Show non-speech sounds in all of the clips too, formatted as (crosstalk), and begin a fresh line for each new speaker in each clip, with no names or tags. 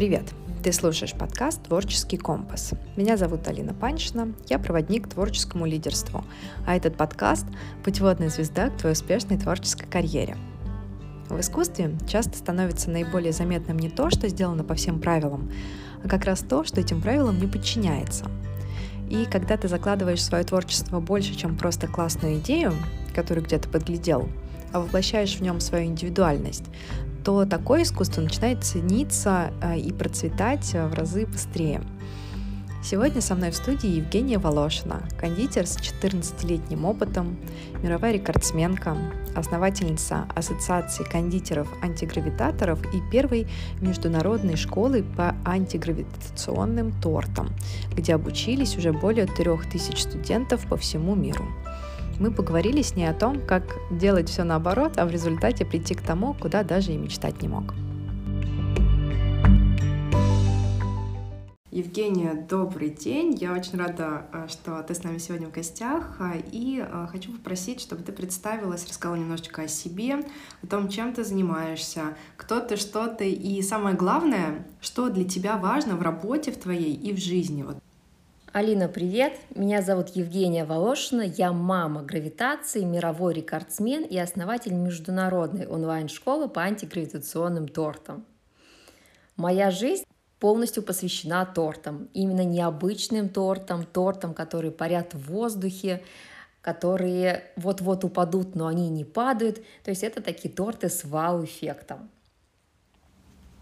Привет! Ты слушаешь подкаст «Творческий компас». Меня зовут Алина Паншина, я проводник к творческому лидерству, а этот подкаст – путеводная звезда к твоей успешной творческой карьере. В искусстве часто становится наиболее заметным не то, что сделано по всем правилам, а как раз то, что этим правилам не подчиняется. И когда ты закладываешь в свое творчество больше, чем просто классную идею, которую где-то подглядел, а воплощаешь в нем свою индивидуальность, то такое искусство начинает цениться э, и процветать э, в разы быстрее. Сегодня со мной в студии Евгения Волошина, кондитер с 14-летним опытом, мировая рекордсменка, основательница Ассоциации кондитеров-антигравитаторов и первой международной школы по антигравитационным тортам, где обучились уже более 3000 студентов по всему миру мы поговорили с ней о том, как делать все наоборот, а в результате прийти к тому, куда даже и мечтать не мог. Евгения, добрый день. Я очень рада, э, что ты с нами сегодня в гостях. А, и э, хочу попросить, чтобы ты представилась, рассказала немножечко о себе, о том, чем ты занимаешься, кто ты, что ты, и самое главное, что для тебя важно в работе в твоей и в жизни. Вот
Алина, привет! Меня зовут Евгения Волошина, я мама гравитации, мировой рекордсмен и основатель международной онлайн-школы по антигравитационным тортам. Моя жизнь полностью посвящена тортам, именно необычным тортам, тортам, которые парят в воздухе, которые вот-вот упадут, но они не падают. То есть это такие торты с вау-эффектом.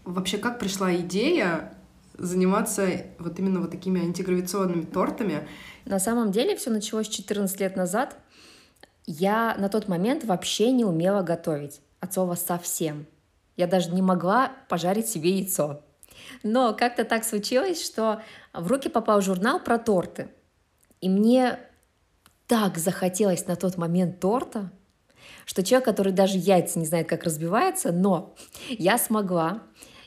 Вообще, как пришла идея заниматься вот именно вот такими антигравитационными тортами.
На самом деле все началось 14 лет назад. Я на тот момент вообще не умела готовить. От слова совсем. Я даже не могла пожарить себе яйцо. Но как-то так случилось, что в руки попал журнал про торты. И мне так захотелось на тот момент торта, что человек, который даже яйца не знает, как разбивается, но я смогла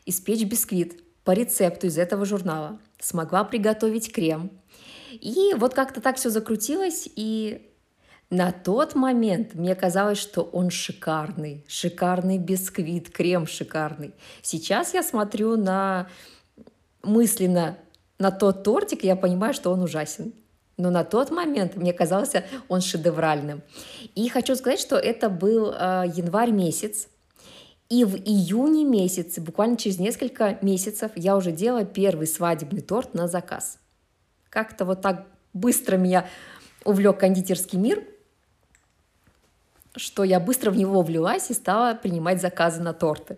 испечь бисквит по рецепту из этого журнала, смогла приготовить крем. И вот как-то так все закрутилось, и на тот момент мне казалось, что он шикарный, шикарный бисквит, крем шикарный. Сейчас я смотрю на мысленно на тот тортик, я понимаю, что он ужасен. Но на тот момент мне казался он шедевральным. И хочу сказать, что это был э, январь месяц, и в июне месяце, буквально через несколько месяцев, я уже делала первый свадебный торт на заказ. Как-то вот так быстро меня увлек кондитерский мир, что я быстро в него влилась и стала принимать заказы на торты.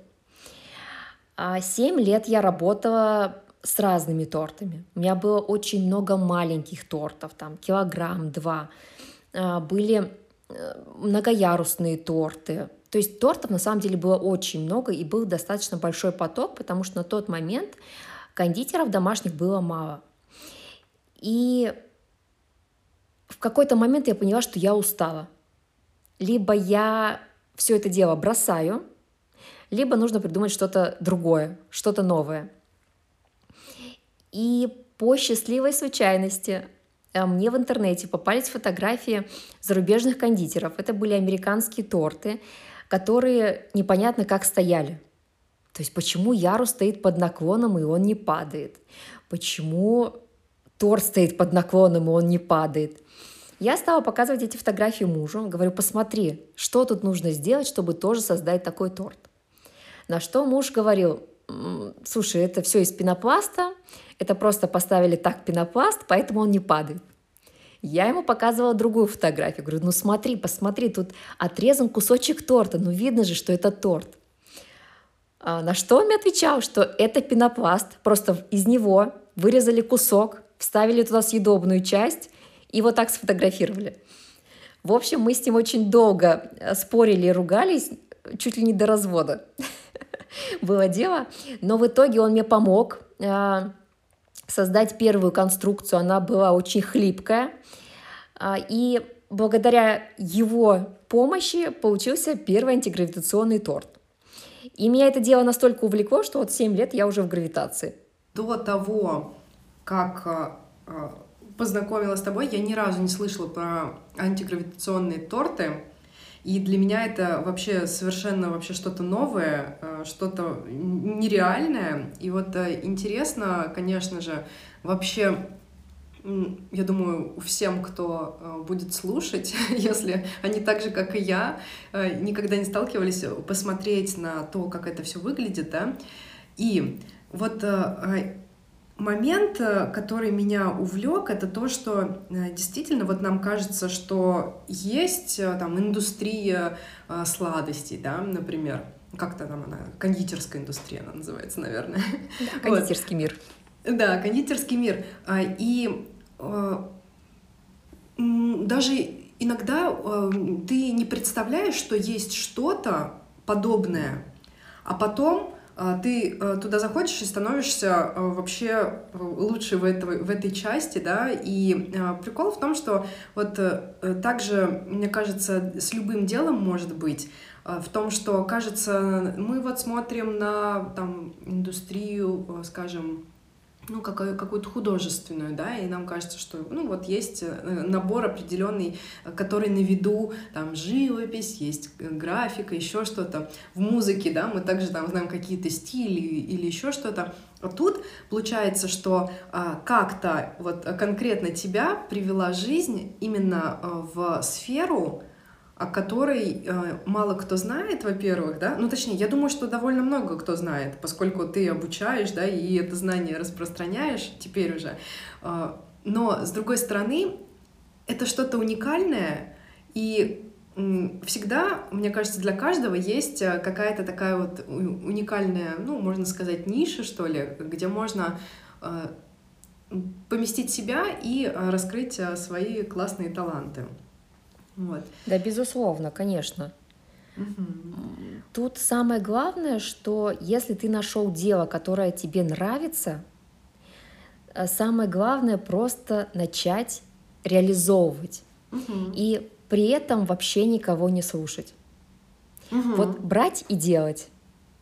А семь лет я работала с разными тортами. У меня было очень много маленьких тортов, там килограмм, два. А, были э, многоярусные торты, то есть тортов на самом деле было очень много и был достаточно большой поток, потому что на тот момент кондитеров домашних было мало. И в какой-то момент я поняла, что я устала. Либо я все это дело бросаю, либо нужно придумать что-то другое, что-то новое. И по счастливой случайности э, мне в интернете попались фотографии зарубежных кондитеров. Это были американские торты, которые непонятно как стояли. То есть почему ярус стоит под наклоном, и он не падает? Почему торт стоит под наклоном, и он не падает? Я стала показывать эти фотографии мужу, говорю, посмотри, что тут нужно сделать, чтобы тоже создать такой торт. На что муж говорил, слушай, это все из пенопласта, это просто поставили так пенопласт, поэтому он не падает. Я ему показывала другую фотографию. Говорю, ну смотри, посмотри, тут отрезан кусочек торта. Ну видно же, что это торт. А на что он мне отвечал, что это пенопласт. Просто из него вырезали кусок, вставили туда съедобную часть и вот так сфотографировали. В общем, мы с ним очень долго э, спорили и ругались, чуть ли не до развода (laughs) было дело. Но в итоге он мне помог а, создать первую конструкцию. Она была очень хлипкая. А, и благодаря его помощи получился первый антигравитационный торт. И меня это дело настолько увлекло, что вот 7 лет я уже в гравитации.
До того, как а, познакомилась с тобой, я ни разу не слышала про антигравитационные торты.
И для меня это вообще совершенно вообще что-то новое, что-то нереальное. И вот э, интересно, конечно же, вообще я думаю, всем, кто э, будет слушать, (laughs) если они так же, как и я, никогда не сталкивались, посмотреть на то, как это все выглядит, да. И вот момент, э, который меня увлек, это то, что э, действительно вот нам кажется, что есть э, там индустрия сладостей, да, например, как-то там она, кондитерская индустрия она называется, наверное.
Да, (laughs) кондитерский вот. мир.
Да, кондитерский мир. А, и даже иногда ты не представляешь, что есть что-то подобное, а потом а, ты э, туда заходишь и становишься э, вообще лучше в, этого, в этой части, да, и э, прикол в том, что вот также, мне кажется, с любым делом может быть, в том, что, кажется, мы вот смотрим на там индустрию, скажем, ну, какую- какую-то художественную, да, и нам кажется, что, ну, вот есть э, набор определенный, который на виду, там, живопись, есть графика, еще что-то. В музыке, да, мы также там знаем какие-то стили или еще что-то. А тут получается, что а, как-то вот конкретно тебя привела жизнь именно в сферу, о которой э, мало кто знает, во-первых, да, ну точнее, я думаю, что довольно много кто знает, поскольку ты обучаешь, да, и это знание распространяешь теперь уже. Э, но с другой стороны, это что-то уникальное, и всегда, мне кажется, для каждого есть э, какая-то такая вот уникальная, ну, можно сказать, ниша, что ли, где можно э, поместить себя и э, раскрыть свои классные таланты. Вот.
Да, безусловно, конечно. Угу. Тут самое главное, что если ты нашел дело, которое тебе нравится, э, самое главное просто начать реализовывать. Угу. И при этом вообще никого не слушать. Угу. Вот брать и делать.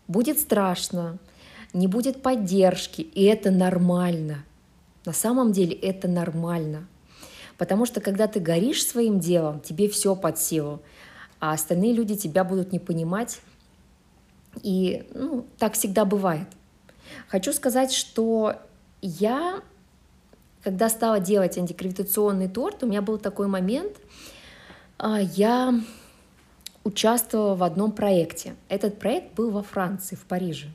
Будет страшно, не будет поддержки, и это нормально. На самом деле это нормально. Потому что когда ты горишь своим делом, тебе все под силу, а остальные люди тебя будут не понимать. И ну, так всегда бывает. Хочу сказать, что я, когда стала делать антигравитационный торт, у меня был такой момент, а, я участвовала в одном проекте. Этот проект был во Франции, в Париже.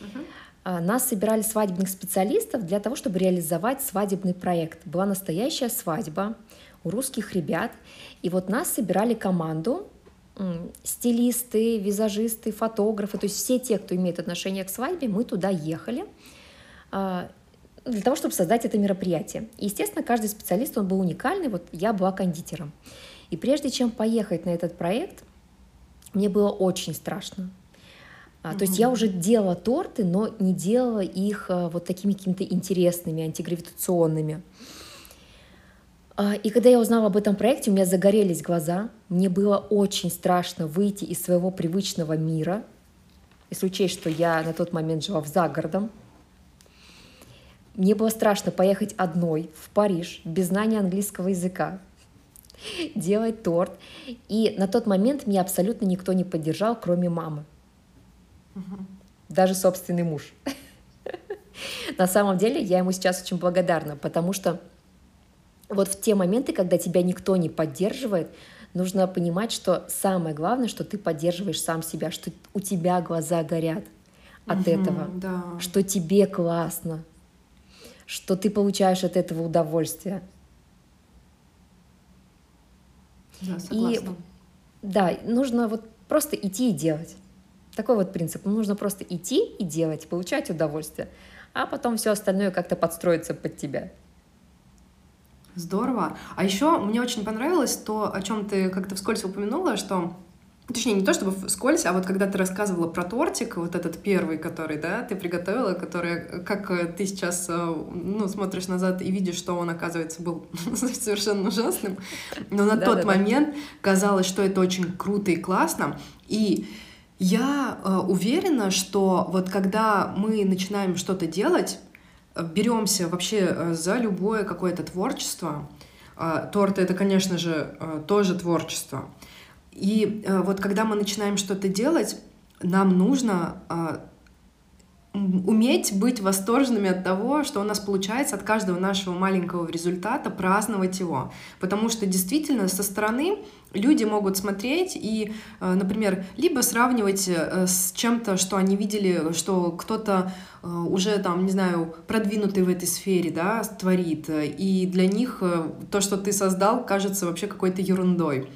Uh-huh. А, нас собирали свадебных специалистов для того, чтобы реализовать свадебный проект. Была настоящая свадьба у русских ребят. И вот нас собирали команду, стилисты, визажисты, фотографы, то есть все те, кто имеет отношение к свадьбе, мы туда ехали а, для того, чтобы создать это мероприятие. И, естественно, каждый специалист, он был уникальный, вот я была кондитером. И прежде чем поехать на этот проект, мне было очень страшно, а, то есть я уже делала торты, но не делала их а, вот такими какими-то интересными, антигравитационными. А, и когда я узнала об этом проекте, у меня загорелись глаза. Мне было очень страшно выйти из своего привычного мира. Если учесть, что я на тот момент жила в загородом, мне было страшно поехать одной в Париж без знания английского языка, (laughs) делать торт. И на тот момент меня абсолютно никто не поддержал, кроме мамы. Даже собственный муж. (laughs) На самом деле я ему сейчас очень благодарна, потому что вот в те моменты, когда тебя никто не поддерживает, нужно понимать, что самое главное, что ты поддерживаешь сам себя, что у тебя глаза горят от угу, этого, да. что тебе классно, что ты получаешь от этого удовольствие. Да, согласна. И да, нужно вот просто идти и делать. Такой вот принцип. Нужно просто идти и делать, получать удовольствие, а потом все остальное как-то подстроится под тебя.
Здорово. А еще мне очень понравилось то, о чем ты как-то вскользь упомянула, что Точнее, не то чтобы вскользь, а вот когда ты рассказывала про тортик, вот этот первый, который, да, ты приготовила, который, как ты сейчас, э, ну, смотришь назад и видишь, что он, оказывается, был (laughs) совершенно ужасным, но на тот момент казалось, что это очень круто и классно, и я э, уверена, что вот когда мы начинаем что-то делать, э, беремся вообще э, за любое какое-то творчество, э, торт это, конечно же, э, тоже творчество. И э, вот когда мы начинаем что-то делать, нам нужно а, уметь быть восторженными от того, что у нас получается от каждого нашего маленького результата, праздновать его. Потому что действительно со стороны люди могут смотреть и, э, например, либо сравнивать э, с чем-то, что они видели, что кто-то э, уже там, не знаю, продвинутый в этой сфере, да, творит, и для них то, что ты создал, кажется вообще какой-то ерундой.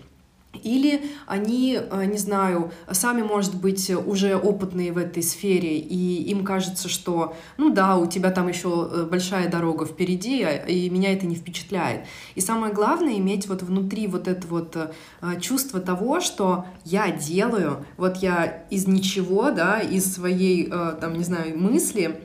Или они, э, не знаю, сами, может быть, уже опытные в этой сфере, и им кажется, что, ну да, у тебя там еще э, большая дорога впереди, а, и меня это не впечатляет. И самое главное, иметь вот внутри вот это вот э, чувство того, что я делаю, вот я из ничего, да, из своей, там, не знаю, мысли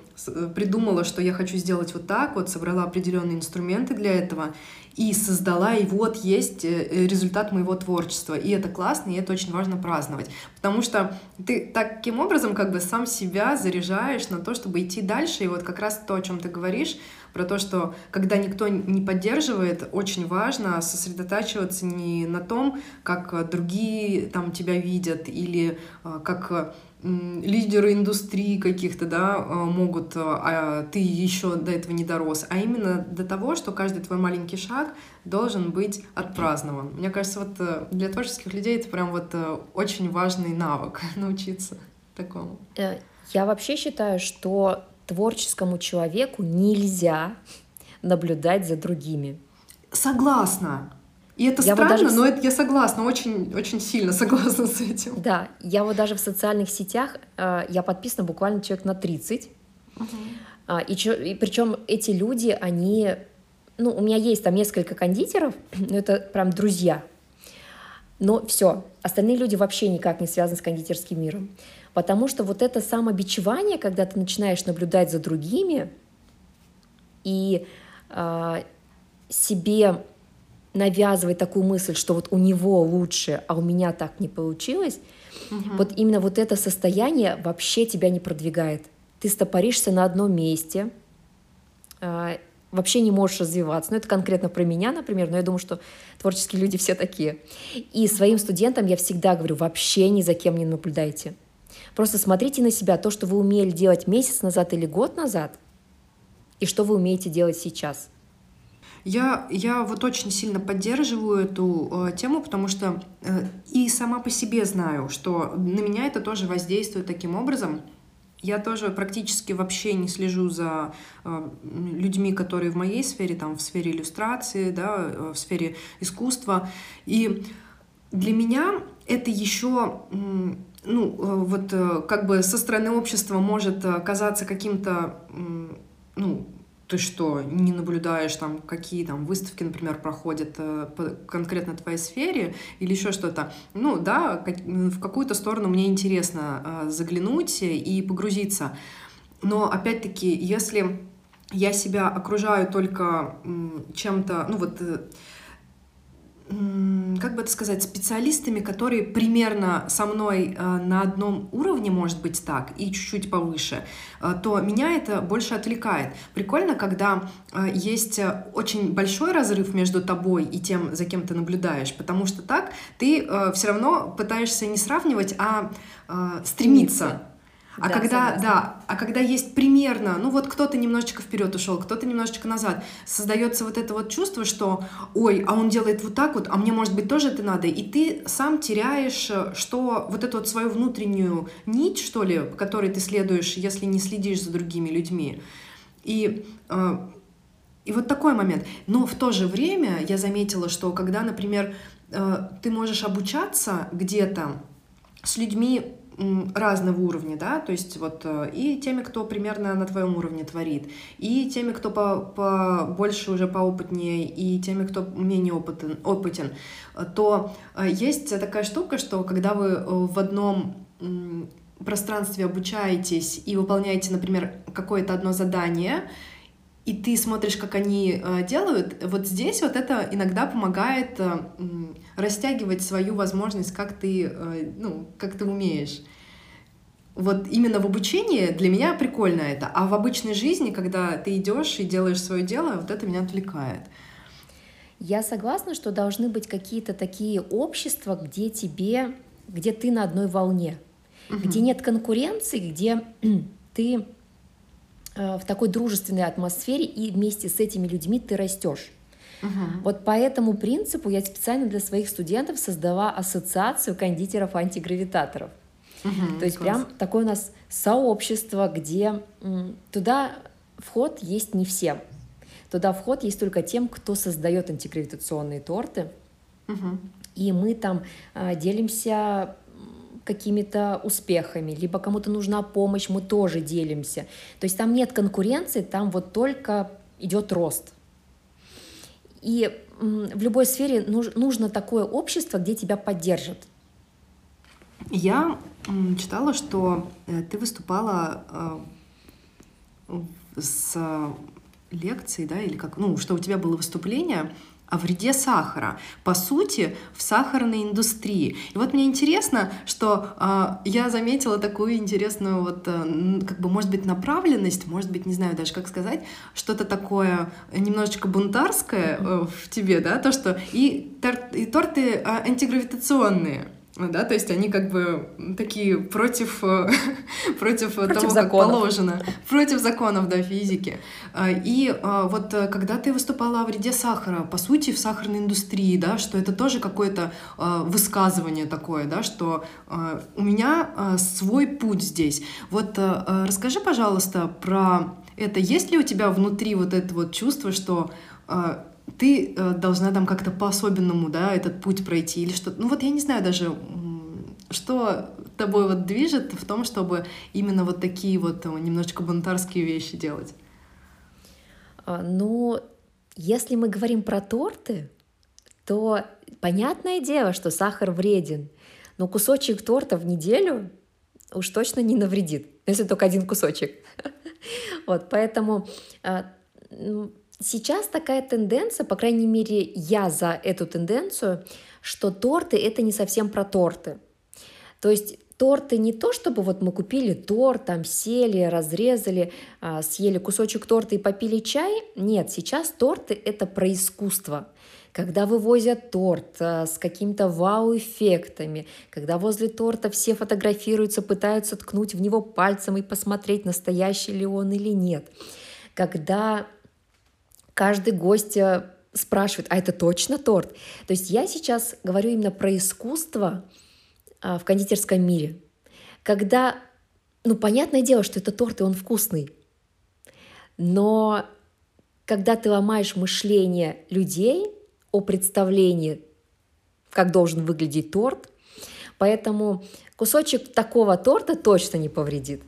придумала, что я хочу сделать вот так, вот собрала определенные инструменты для этого, и создала, и вот есть э, э, результат моего творчества. И это классно, и это очень важно праздновать. Потому что ты таким образом как бы сам себя заряжаешь на то, чтобы идти дальше. И вот как раз то, о чем ты говоришь, про то, что когда никто не поддерживает, очень важно сосредотачиваться не на том, как другие там тебя видят или э, как лидеры индустрии каких-то, да, а, могут, а, а ты еще до этого не дорос, а именно до того, что каждый твой маленький шаг должен быть отпразднован. Мне кажется, вот э, для творческих людей это прям вот э, очень важный навык (laughs) научиться такому.
Э, я вообще считаю, что творческому человеку нельзя наблюдать за другими.
Согласна. И это я странно, вот даже... но это, я согласна, очень, очень сильно (laughs) согласна с этим.
Да, я вот даже в социальных сетях, э, я подписана буквально человек на 30. Uh-huh. А, и, и причем эти люди, они, ну, у меня есть там несколько кондитеров, (laughs) но это прям друзья. Но все, остальные люди вообще никак не связаны с кондитерским миром. Потому что вот это самобичевание, когда ты начинаешь наблюдать за другими и э, себе навязывать такую мысль, что вот у него лучше, а у меня так не получилось, угу. вот именно вот это состояние вообще тебя не продвигает. Ты стопоришься на одном месте, э, вообще не можешь развиваться. Ну, это конкретно про меня, например, но я думаю, что творческие люди все такие. И своим студентам я всегда говорю, вообще ни за кем не наблюдайте. Просто смотрите на себя, то, что вы умели делать месяц назад или год назад, и что вы умеете делать сейчас –
я, я вот очень сильно поддерживаю эту э, тему, потому что э, и сама по себе знаю, что на меня это тоже воздействует таким образом. Я тоже практически вообще не слежу за э, людьми, которые в моей сфере, там, в сфере иллюстрации, да, э, в сфере искусства. И для меня это еще, ну, э, вот э, как бы со стороны общества может казаться каким-то, ну, ты что, не наблюдаешь там, какие там выставки, например, проходят э, по конкретно твоей сфере или еще что-то. Ну да, в какую-то сторону мне интересно э, заглянуть и погрузиться. Но опять-таки, если я себя окружаю только чем-то, ну вот э, как бы это сказать, специалистами, которые примерно со мной э, на одном уровне, может быть так, и чуть-чуть повыше, э, то меня это больше отвлекает. Прикольно, когда э, есть очень большой разрыв между тобой и тем, за кем ты наблюдаешь, потому что так ты все равно пытаешься не сравнивать, а стремиться. А да, когда, согласна. да, а когда есть примерно, ну вот кто-то немножечко вперед ушел, кто-то немножечко назад, создается вот это вот чувство, что, ой, а он делает вот так вот, а мне, может быть, тоже это надо, и ты сам теряешь, что вот эту вот свою внутреннюю нить, что ли, по которой ты следуешь, если не следишь за другими людьми. И э, и вот такой момент. Но в то же время я заметила, что когда, например, э, ты можешь обучаться где-то с людьми разного уровня, да, то есть вот э, и теми, кто примерно на твоем уровне творит, и теми, кто по, по больше уже поопытнее, и теми, кто менее опытен, опытен, то э, есть такая штука, что когда вы э, в одном пространстве обучаетесь и выполняете, например, какое-то одно задание, и ты смотришь, как они э, делают, вот здесь вот это иногда помогает э, растягивать свою возможность, как ты, э, ну, как ты умеешь. Вот именно в обучении для меня прикольно это, а в обычной жизни, когда ты идешь и делаешь свое дело, вот это меня отвлекает.
Я согласна, что должны быть какие-то такие общества, где тебе, где ты на одной волне, угу. где нет конкуренции, где (clears throat) ты в такой дружественной атмосфере и вместе с этими людьми ты растешь. Угу. Вот по этому принципу я специально для своих студентов создала ассоциацию кондитеров-антигравитаторов. Угу, То есть класс. прям такое у нас сообщество, где туда вход есть не всем. Туда вход есть только тем, кто создает антигравитационные торты. Угу. И мы там а, делимся какими-то успехами, либо кому-то нужна помощь, мы тоже делимся. То есть там нет конкуренции, там вот только идет рост. И в любой сфере нужно такое общество, где тебя поддержат.
Я читала, что э, ты выступала э, с лекцией, да, или как, ну, что у тебя было выступление о вреде сахара, по сути, в сахарной индустрии. И вот мне интересно, что э, я заметила такую интересную вот, э, как бы, может быть, направленность, может быть, не знаю даже, как сказать, что-то такое немножечко бунтарское э, в тебе, да, то, что и, тор- и торты э, антигравитационные, да, то есть они как бы такие против, э, (laughs) против, против того, законов. как положено, против законов, да, физики. А, и а, вот э, когда ты выступала о вреде сахара, по сути, в сахарной индустрии, да, что это тоже какое-то а, высказывание такое, да, что у меня свой путь здесь. Вот расскажи, пожалуйста, про это. Есть ли у тебя внутри вот это вот чувство, что ты э, должна там как-то по-особенному, да, этот путь пройти или что-то. Ну вот я не знаю даже, что тобой вот движет в том, чтобы именно вот такие вот э, немножечко бунтарские вещи делать.
А, ну, если мы говорим про торты, то понятное дело, что сахар вреден, но кусочек торта в неделю уж точно не навредит, если только один кусочек. (laughs) Вот, поэтому а, Сейчас такая тенденция, по крайней мере, я за эту тенденцию, что торты — это не совсем про торты. То есть торты не то, чтобы вот мы купили торт, там сели, разрезали, а, съели кусочек торта и попили чай. Нет, сейчас торты — это про искусство. Когда вывозят торт а, с какими-то вау-эффектами, когда возле торта все фотографируются, пытаются ткнуть в него пальцем и посмотреть, настоящий ли он или нет. Когда каждый гость э, спрашивает, а это точно торт? То есть я сейчас говорю именно про искусство а, в кондитерском мире, когда, ну, понятное дело, что это торт, и он вкусный, но когда ты ломаешь мышление людей о представлении, как должен выглядеть торт, поэтому кусочек такого торта точно не повредит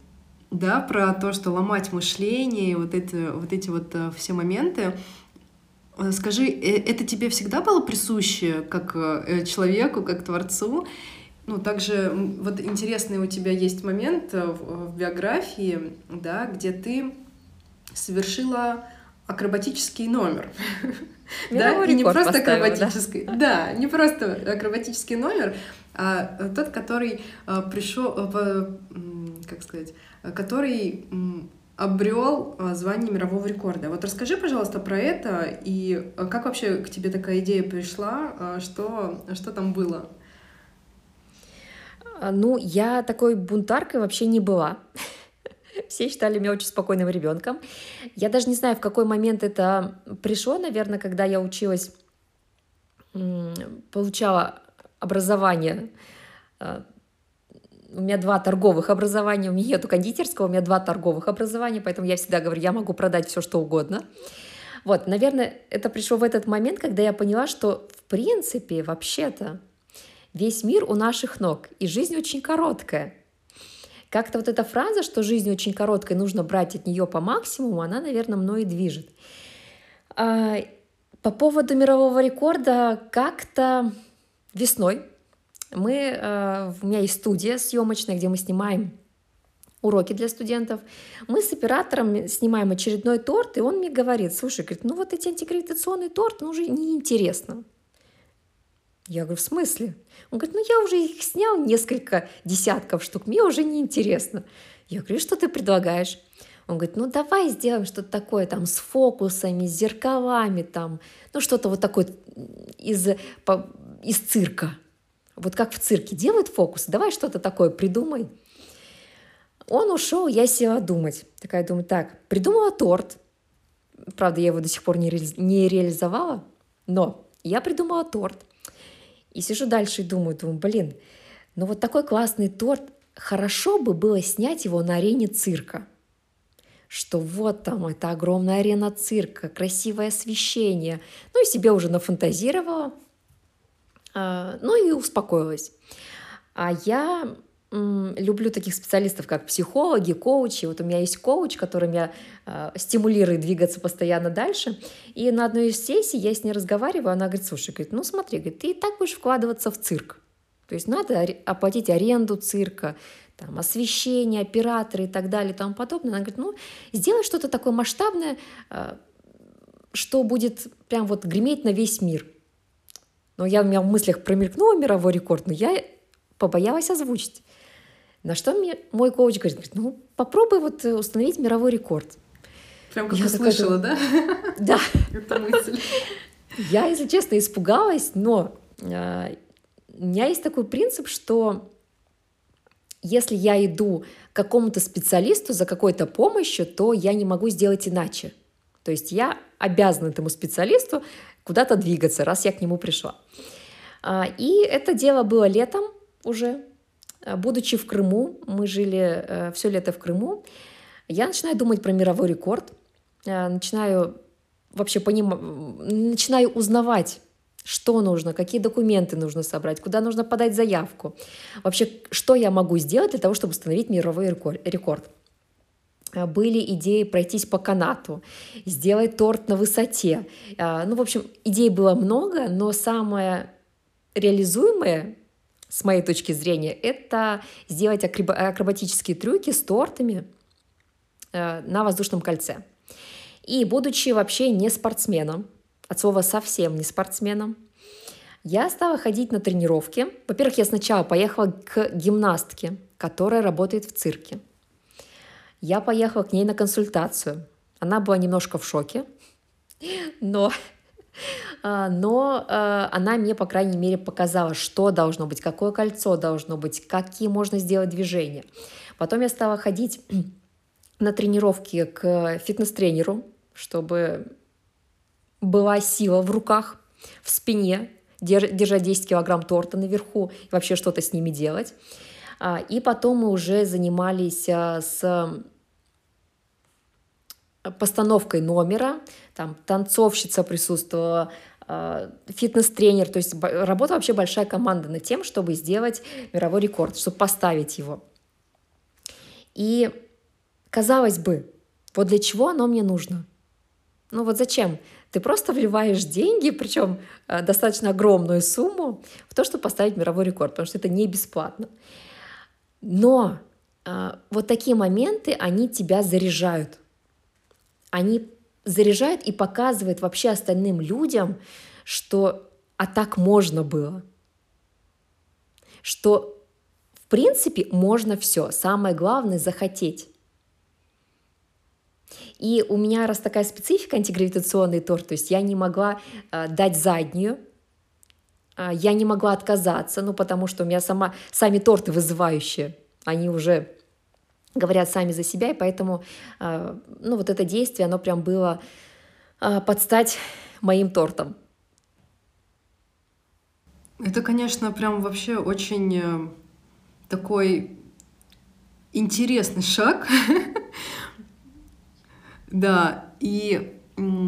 да, про то, что ломать мышление, вот эти вот, эти вот э, все моменты. Э, скажи, э, это тебе всегда было присуще как человеку, как творцу? Ну, также вот интересный у тебя есть момент в, биографии, да, где ты совершила акробатический номер.
да, и не просто акробатический,
да? да, не просто акробатический номер, а тот, который пришел, как сказать, который обрел а, звание мирового рекорда. Вот расскажи, пожалуйста, про это и а, как вообще к тебе такая идея пришла, а, что, что там было?
Ну, я такой бунтаркой вообще не была. (laughs) Все считали меня очень спокойным ребенком. Я даже не знаю, в какой момент это пришло, наверное, когда я училась, получала образование у меня два торговых образования, у меня нету кондитерского, у меня два торговых образования, поэтому я всегда говорю, я могу продать все, что угодно. Вот, наверное, это пришло в этот момент, когда я поняла, что в принципе, вообще-то, весь мир у наших ног, и жизнь очень короткая. Как-то вот эта фраза, что жизнь очень короткая, нужно брать от нее по максимуму, она, наверное, мной движет. А, по поводу мирового рекорда, как-то весной мы, э, у меня есть студия съемочная, где мы снимаем уроки для студентов. Мы с оператором снимаем очередной торт, и он мне говорит, слушай, говорит, ну вот эти антигравитационные торты, ну уже неинтересно. Я говорю, в смысле? Он говорит, ну я уже их снял несколько десятков штук, мне уже неинтересно. Я говорю, что ты предлагаешь? Он говорит, ну давай сделаем что-то такое там с фокусами, с зеркалами, там, ну что-то вот такое из, по, из цирка. Вот как в цирке делают фокусы, давай что-то такое придумай. Он ушел, я села думать. Такая думаю, так, придумала торт. Правда, я его до сих пор не, ре... не реализовала, но я придумала торт. И сижу дальше и думаю, думаю, блин, ну вот такой классный торт, хорошо бы было снять его на арене цирка. Что вот там, это огромная арена цирка, красивое освещение. Ну и себе уже нафантазировала, ну и успокоилась. А я люблю таких специалистов, как психологи, коучи. Вот у меня есть коуч, который меня э, стимулирует двигаться постоянно дальше. И на одной из сессий я с ней разговариваю, она говорит, слушай, говорит, ну смотри, говорит, ты и так будешь вкладываться в цирк. То есть надо оплатить аренду цирка, там, освещение, операторы и так далее и тому подобное. Она говорит, ну, сделай что-то такое масштабное, э, что будет прям вот греметь на весь мир. Но я у меня в мыслях промелькнула мировой рекорд, но я побоялась озвучить. На что мне мой коуч говорит, говорит ну, попробуй вот э, установить мировой рекорд.
Прям как я слышала, да?
Да. (laughs)
Это мысль. (laughs)
Я, если честно, испугалась, но э, у меня есть такой принцип, что если я иду к какому-то специалисту за какой-то помощью, то я не могу сделать иначе. То есть я обязана этому специалисту куда-то двигаться, раз я к нему пришла. А, и это дело было летом уже, Э, будучи в Крыму, мы жили э, все лето в Крыму, я начинаю думать про мировой рекорд, э, начинаю вообще понимать, начинаю узнавать, что нужно, какие документы нужно собрать, куда нужно подать заявку. Вообще, что я могу сделать для того, чтобы установить мировой рекорд. Были идеи пройтись по канату, сделать торт на высоте. Ну, в общем, идей было много, но самое реализуемое с моей точки зрения, это сделать акробатические трюки с тортами э, на воздушном кольце. И будучи вообще не спортсменом, от слова совсем не спортсменом, я стала ходить на тренировки. Во-первых, я сначала поехала к гимнастке, которая работает в цирке. Я поехала к ней на консультацию. Она была немножко в шоке, но (laughs) а, но а, она мне, по крайней мере, показала, что должно быть, какое кольцо должно быть, какие можно сделать движения. Потом я стала ходить (clears throat) на тренировки к фитнес-тренеру, чтобы была сила в руках, в спине, держать 10 килограмм торта наверху и вообще что-то с ними делать. А, и потом мы уже занимались с постановкой номера, там танцовщица присутствовала, а, фитнес-тренер, то есть работа вообще большая команда над тем, чтобы сделать мировой рекорд, чтобы поставить его. И казалось бы, вот для чего оно мне нужно? Ну вот зачем? Ты просто вливаешь деньги, причем а, достаточно огромную сумму, в то, чтобы поставить мировой рекорд, потому что это не бесплатно. Но э, вот такие моменты, они тебя заряжают они заряжают и показывают вообще остальным людям, что а так можно было. Что в принципе можно все. Самое главное захотеть. И у меня раз такая специфика антигравитационный торт, то есть я не могла э, дать заднюю, я не могла отказаться, ну потому что у меня сама, сами торты вызывающие, они уже говорят сами за себя, и поэтому, а, ну, вот это действие, оно прям было а, под стать моим тортом.
Это, конечно, прям вообще очень э, такой интересный шаг. (laughs) Да, и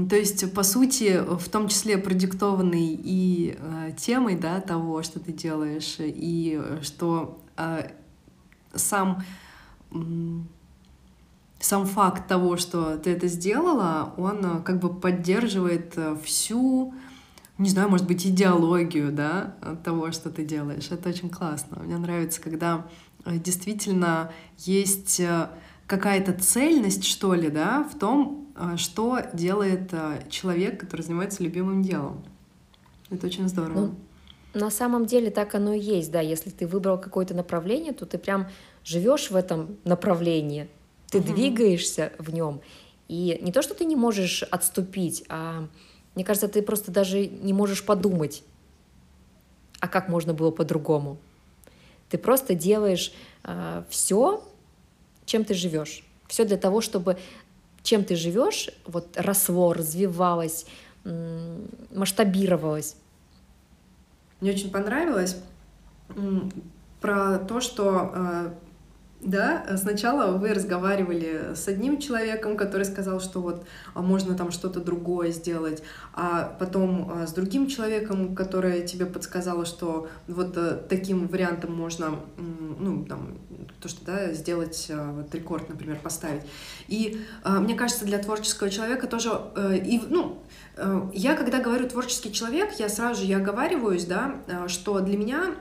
то есть, по сути, в том числе продиктованный и э, темой, да, того, что ты делаешь, и что э, сам сам факт того, что ты это сделала, он э, как бы поддерживает э, всю, не знаю, может быть, идеологию, да, того, что ты делаешь. Это очень классно. Мне нравится, когда э, действительно есть какая-то цельность, что ли, да, в том, что делает человек, который занимается любимым делом. Это очень здорово. Ну,
на самом деле так оно и есть, да. Если ты выбрал какое-то направление, то ты прям живешь в этом направлении, ты угу. двигаешься в нем, и не то, что ты не можешь отступить, а мне кажется, ты просто даже не можешь подумать, а как можно было по-другому. Ты просто делаешь э, все, чем ты живешь. Все для того, чтобы чем ты живешь, вот росло, развивалось, масштабировалось.
Мне очень понравилось про то, что э, да, сначала вы разговаривали с одним человеком, который сказал, что вот а можно там что-то другое сделать, а потом а, с другим человеком, который тебе подсказала, что вот а, таким вариантом можно, ну, там, то, что, да, сделать а, вот рекорд, например, поставить. И мне кажется, для творческого человека тоже, а, и, ну, я, когда говорю творческий человек, я сразу же я оговариваюсь, да, что для меня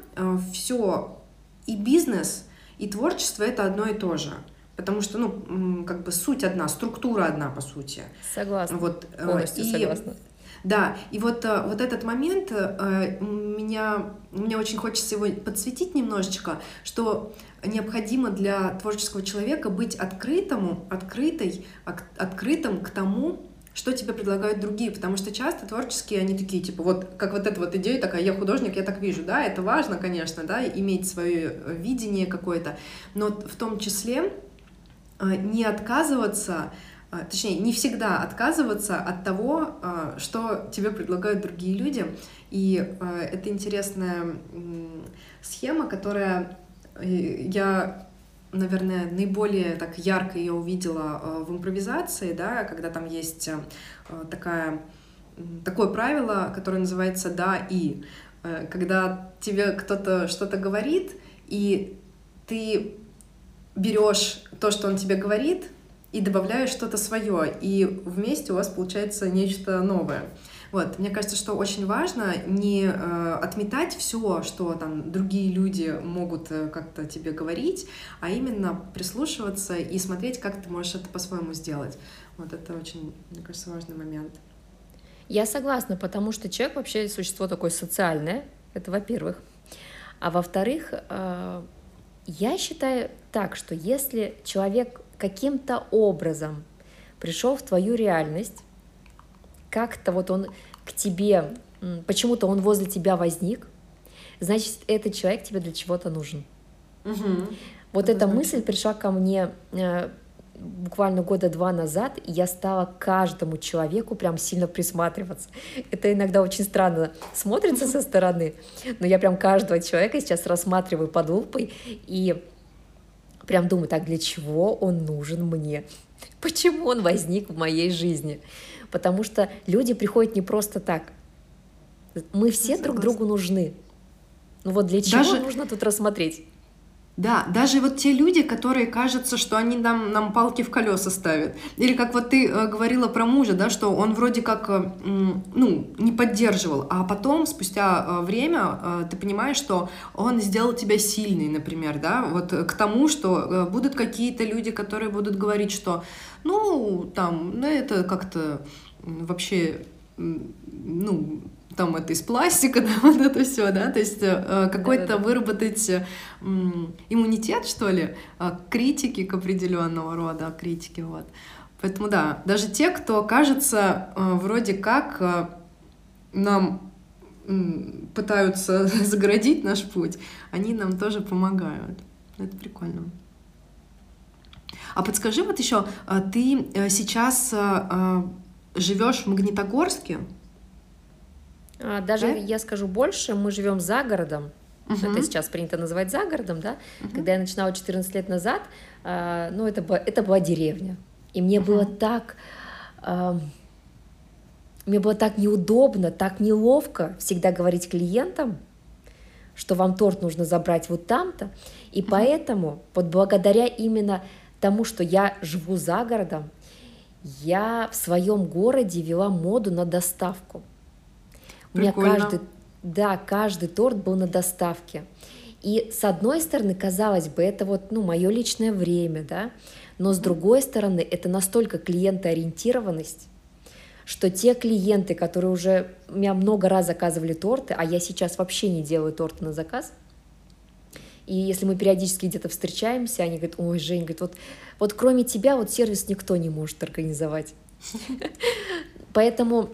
все и бизнес — и творчество это одно и то же. Потому что, ну, как бы суть одна, структура одна, по сути.
Согласна.
Вот,
э, Полностью и, согласна.
Да, и вот, э, вот этот момент э, меня, мне очень хочется его подсветить немножечко, что необходимо для творческого человека быть открытому, открытой, открытым к тому, что тебе предлагают другие, потому что часто творческие, они такие, типа, вот, как вот эта вот идея такая, я художник, я так вижу, да, это важно, конечно, да, иметь свое э, видение какое-то, но в том числе э, не отказываться, э, точнее, не всегда отказываться от того, что тебе предлагают другие люди, и это интересная схема, которая я наверное, наиболее так ярко ее увидела э, в импровизации, да, когда там есть э, такая, такое правило, которое называется «да» и. Э, когда тебе кто-то что-то говорит, и ты берешь то, что он тебе говорит, и добавляешь что-то свое, и вместе у вас получается нечто новое. Вот, мне кажется, что очень важно не э, отметать все, что там другие люди могут э, как-то тебе говорить, а именно прислушиваться и смотреть, как ты можешь это по-своему сделать. Вот это очень, мне кажется, важный момент.
Я согласна, потому что человек вообще существо такое социальное, это во-первых. А во-вторых, э, я считаю так, что если человек каким-то образом пришел в твою реальность, как-то вот он к тебе, почему-то он возле тебя возник, значит, этот человек тебе для чего-то нужен. Угу. Вот эта мысль пришла ко мне э, буквально года два назад, и я стала каждому человеку прям сильно присматриваться. Это иногда очень странно смотрится со стороны, но я прям каждого человека сейчас рассматриваю под лупой и прям думаю, так для чего он нужен мне? Почему он возник в моей жизни? Потому что люди приходят не просто так. Мы все друг другу нужны. Ну вот для чего Даже... нужно тут рассмотреть?
Да, даже вот те люди, которые кажется, что они нам, нам палки в колеса ставят. Или как вот ты э, говорила про мужа, да, что он вроде как, э, ну, не поддерживал, а потом, спустя э, время, ты понимаешь, что он сделал тебя сильной, например, да, вот к тому, что будут какие-то люди, которые будут говорить, что, ну, там, ну, это как-то вообще, ну, там это из пластика, (laughs) да, вот это все, да, то есть э, какой-то да, да, да. выработать э, иммунитет, что ли, э, критики к определенного рода критики, вот. Поэтому да, даже те, кто кажется э, вроде как э, нам пытаются (laughs) загородить наш путь, они нам тоже помогают. Это прикольно. А подскажи вот еще, э, ты э, сейчас э, живешь в Магнитогорске?
А, даже да? я скажу больше, мы живем за городом. Угу. Это сейчас принято называть за городом, да. Угу. Когда я начинала 14 лет назад, э, ну, это, это была деревня. И мне угу. было так... Э, мне было так неудобно, так неловко всегда говорить клиентам, что вам торт нужно забрать вот там-то. И угу. поэтому, вот благодаря именно тому, что я живу за городом, я в своем городе вела моду на доставку. У меня каждый, да, каждый торт был на доставке. И с одной стороны, казалось бы, это вот, ну, мое личное время, да, но с другой стороны, это настолько клиентоориентированность, что те клиенты, которые уже у меня много раз заказывали торты, а я сейчас вообще не делаю торты на заказ, И если мы периодически где-то встречаемся, они говорят, ой, Жень, говорит, вот, вот кроме тебя вот сервис никто не может организовать. (laughs) Поэтому,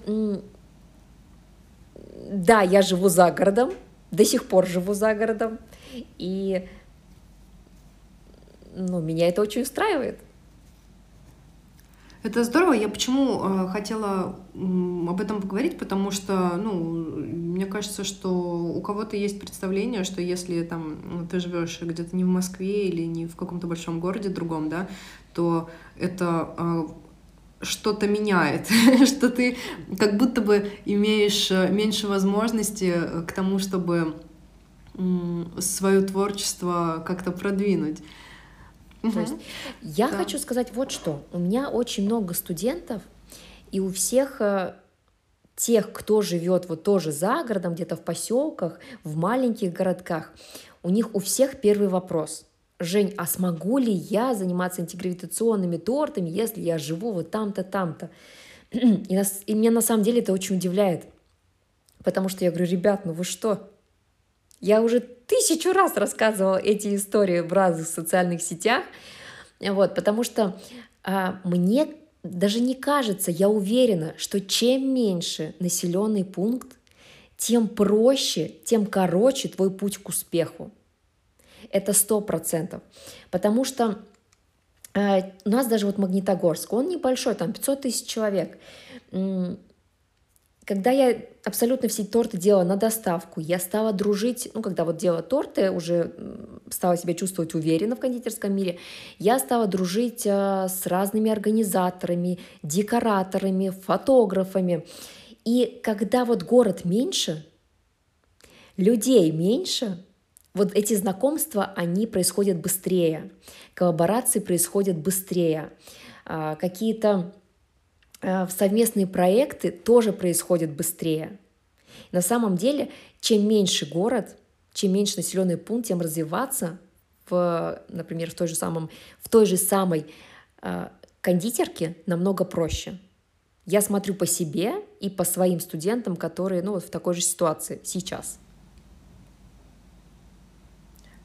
да, я живу за городом, до сих пор живу за городом, и ну, меня это очень устраивает.
Это здорово. Я почему э, хотела об этом поговорить, потому что, ну, мне кажется, что у кого-то есть представление, что если там ну, ты живешь где-то не в Москве или не в каком-то большом городе другом, да, то это э, что-то меняет, (laughs) что ты как будто бы имеешь э, меньше возможности к тому, чтобы э, свое творчество как-то продвинуть.
Угу. То есть я да. хочу сказать вот что. У меня очень много студентов, и у всех э, тех, кто живет вот тоже за городом, где-то в поселках, в маленьких городках, у них у всех первый вопрос. Жень, а смогу ли я заниматься интегравитационными тортами, если я живу вот там-то, там-то? И, нас, и меня на самом деле это очень удивляет. Потому что я говорю, ребят, ну вы что? Я уже тысячу раз рассказывала эти истории в разных социальных сетях, вот, потому что а, мне даже не кажется, я уверена, что чем меньше населенный пункт, тем проще, тем короче твой путь к успеху. Это сто процентов. Потому что э, у нас даже вот Магнитогорск, он небольшой, там 500 тысяч человек. Когда я абсолютно все торты делала на доставку, я стала дружить, ну, когда вот делала торты, уже стала себя чувствовать уверенно в кондитерском мире, я стала дружить а, с разными организаторами, декораторами, фотографами. И когда вот город меньше, людей меньше, вот эти знакомства, они происходят быстрее, коллаборации происходят быстрее, а, какие-то в совместные проекты тоже происходят быстрее. На самом деле, чем меньше город, чем меньше населенный пункт, тем развиваться в, например, в той же, самом, в той же самой э, кондитерке намного проще. Я смотрю по себе и по своим студентам, которые ну, вот в такой же ситуации сейчас.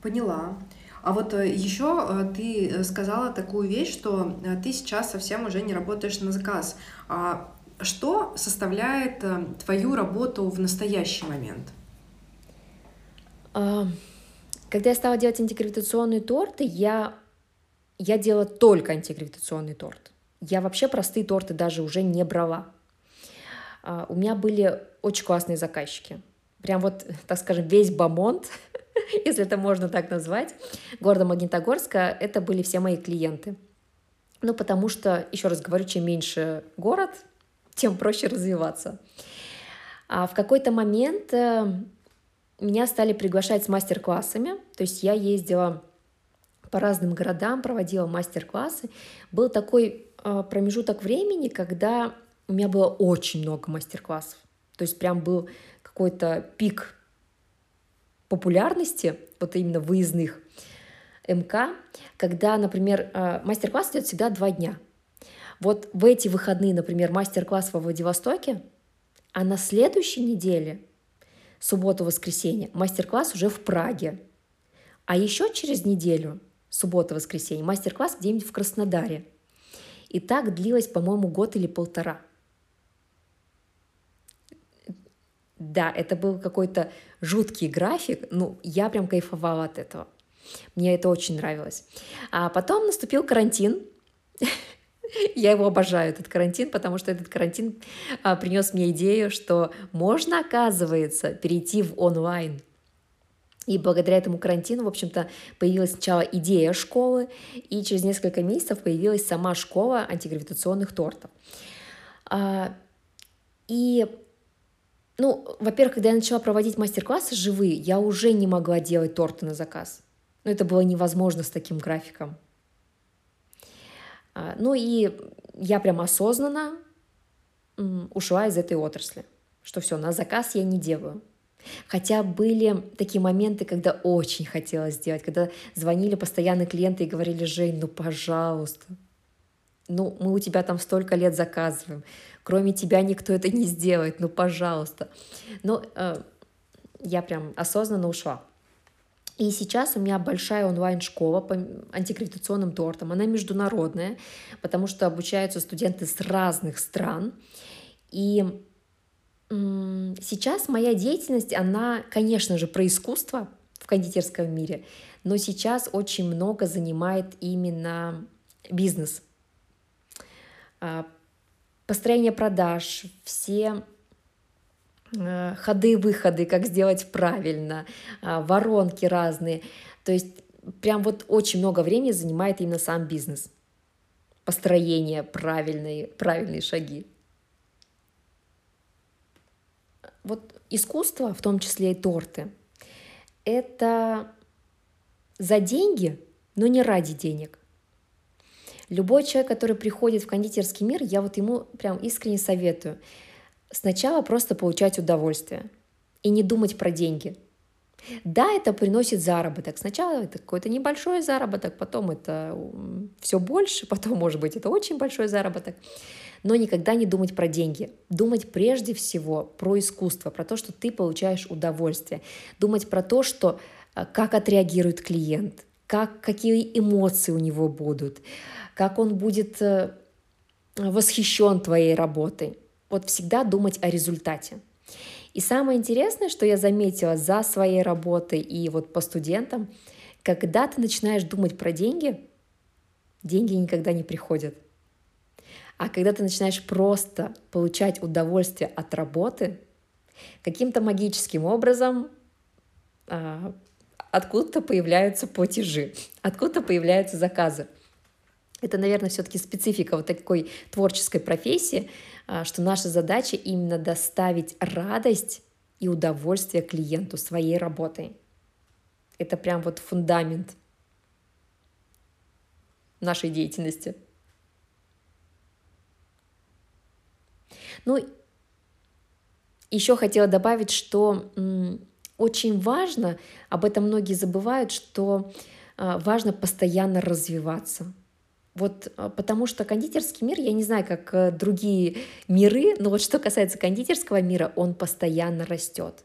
Поняла. А вот э, еще э, ты э, сказала такую вещь, что ты сейчас совсем уже не работаешь на заказ. А что составляет твою работу в настоящий момент?
А, когда я стала делать антигравитационные торты, я, я делала только антигравитационный торт. Я вообще простые торты даже уже не брала. А, у меня были очень классные заказчики. Прям вот, (laughs) так скажем, весь бомонд (laughs) если это можно так назвать, города Магнитогорска, это были все мои клиенты. Ну, потому что, еще раз говорю, чем меньше город, тем проще развиваться. А в какой-то момент э, меня стали приглашать с мастер-классами, то есть я ездила по разным городам, проводила мастер-классы. Был такой э, промежуток времени, когда у меня было очень много мастер-классов. То есть прям был какой-то пик популярности, вот именно выездных МК, когда, например, э, мастер-класс идет всегда два дня. Вот в эти выходные, например, мастер-класс во Владивостоке, а на следующей неделе, субботу-воскресенье, мастер-класс уже в Праге. А еще через неделю, суббота-воскресенье, мастер-класс где-нибудь в Краснодаре. И так длилось, по-моему, год или полтора. Да, это был какой-то жуткий график, ну, я прям кайфовала от этого. Мне это очень нравилось. А потом наступил карантин. (laughs) Я его обожаю, этот карантин, потому что этот карантин а, принес мне идею, что можно, оказывается, перейти в онлайн. И благодаря этому карантину, в общем-то, появилась сначала идея школы, и через несколько месяцев появилась сама школа антигравитационных тортов. А, и ну, во-первых, когда я начала проводить мастер-классы живые, я уже не могла делать торты на заказ. Ну, это было невозможно с таким графиком. А, ну и я прям осознанно ушла из этой отрасли, что все, на заказ я не делаю. Хотя были такие моменты, когда очень хотелось сделать, когда звонили постоянные клиенты и говорили, Жень, ну пожалуйста, ну мы у тебя там столько лет заказываем, кроме тебя никто это не сделает, ну, пожалуйста. Но э, я прям осознанно ушла. И сейчас у меня большая онлайн-школа по антигравитационным тортам. Она международная, потому что обучаются студенты с разных стран. И сейчас моя деятельность, она, конечно же, про искусство в кондитерском мире, но сейчас очень много занимает именно бизнес. Построение продаж, все э, ходы-выходы, как сделать правильно, а, воронки разные. То есть прям вот очень много времени занимает именно сам бизнес. Построение правильные, правильные шаги. Вот искусство, в том числе и торты, это за деньги, но не ради денег. Любой человек, который приходит в кондитерский мир, я вот ему прям искренне советую сначала просто получать удовольствие и не думать про деньги. Да, это приносит заработок. Сначала это какой-то небольшой заработок, потом это все больше, (laughs) потом, может быть, это очень большой заработок. Но никогда не думать про деньги. Думать прежде всего про искусство, про то, что ты получаешь удовольствие. Думать про то, что э, как отреагирует клиент, как, какие эмоции у него будут, как он будет э, восхищен твоей работой. Вот всегда думать о результате. И самое интересное, что я заметила за своей работой и вот по студентам, когда ты начинаешь думать про деньги, деньги никогда не приходят. А когда ты начинаешь просто получать удовольствие от работы, каким-то магическим образом а, откуда-то появляются платежи, откуда-то появляются заказы. Это, наверное, все-таки специфика вот такой творческой профессии, а, что наша задача именно доставить радость и удовольствие клиенту своей работой. Это прям вот фундамент нашей деятельности. Ну, еще хотела добавить, что очень важно, об этом многие забывают, что а, важно постоянно развиваться – вот а, потому что кондитерский мир, я не знаю, как э, другие миры, но вот что касается кондитерского мира, он постоянно растет.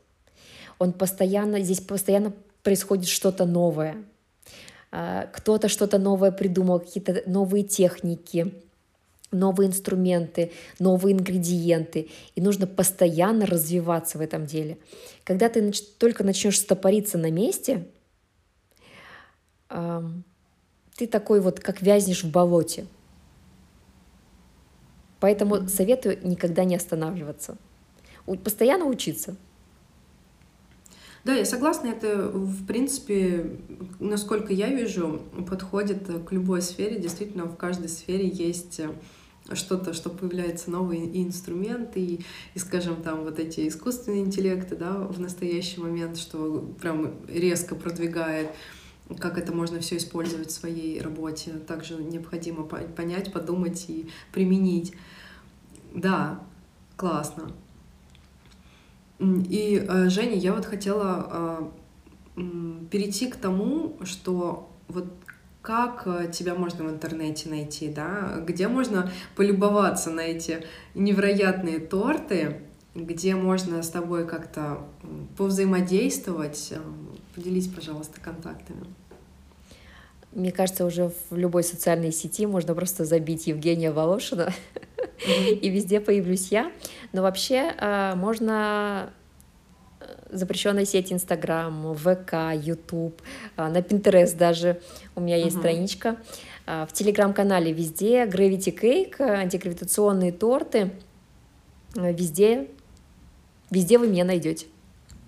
Он постоянно, здесь постоянно происходит что-то новое. А, кто-то что-то новое придумал, какие-то новые техники, новые инструменты, новые ингредиенты. И нужно постоянно развиваться в этом деле. Когда ты только начнешь стопориться на месте, ты такой вот, как вязнешь в болоте. Поэтому советую никогда не останавливаться. Постоянно учиться.
Да, я согласна, это, в принципе, насколько я вижу, подходит к любой сфере. Действительно, в каждой сфере есть что-то, что появляются новые и инструменты, и, и, скажем, там вот эти искусственные интеллекты, да, в настоящий момент, что прям резко продвигает как это можно все использовать в своей работе. Также необходимо понять, подумать и применить. Да, классно. И, э, Женя, я вот хотела э, перейти к тому, что вот как э, тебя можно в интернете найти, да, где можно полюбоваться на эти невероятные торты, где можно с тобой как-то повзаимодействовать. Поделись, пожалуйста, контактами.
Мне кажется, уже в любой социальной сети можно просто забить Евгения Волошина, (laughs) и везде появлюсь я. Но вообще а, можно э, запрещенная сеть Инстаграм, ВК, Ютуб, а, на Пинтерест даже у меня есть страничка. В Телеграм-канале везде Gravity Cake, антигравитационные торты. Везде, везде вы меня найдете.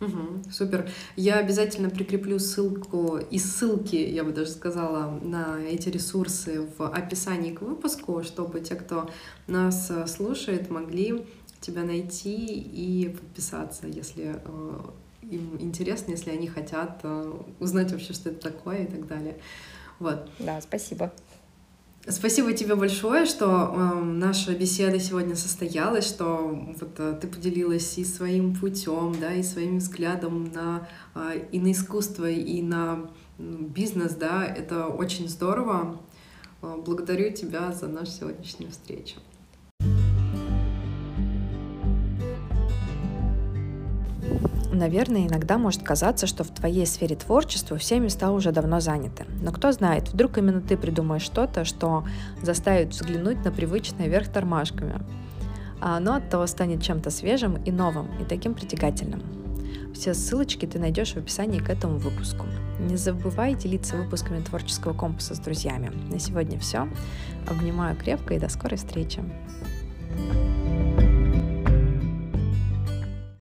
Угу, супер. Я обязательно прикреплю ссылку и ссылки, я бы даже сказала, на эти ресурсы в описании к выпуску, чтобы те, кто нас э, слушает, могли тебя найти и подписаться, если э, им интересно, если они хотят э, узнать вообще, что это такое и так далее. Вот.
Да, спасибо.
Спасибо тебе большое, что э, наша беседа сегодня состоялась, что вот э, ты поделилась и своим путем, да, и своим взглядом на э, и на искусство, и на бизнес, да, это очень здорово. Э, благодарю тебя за нашу сегодняшнюю встречу.
Наверное, иногда может казаться, что в твоей сфере творчества все места уже давно заняты. Но кто знает, вдруг именно ты придумаешь что-то, что заставит взглянуть на привычное вверх тормашками. А оно от того станет чем-то свежим и новым, и таким притягательным. Все ссылочки ты найдешь в описании к этому выпуску. Не забывай делиться выпусками творческого компаса с друзьями. На сегодня все. Обнимаю крепко и до скорой встречи. thank you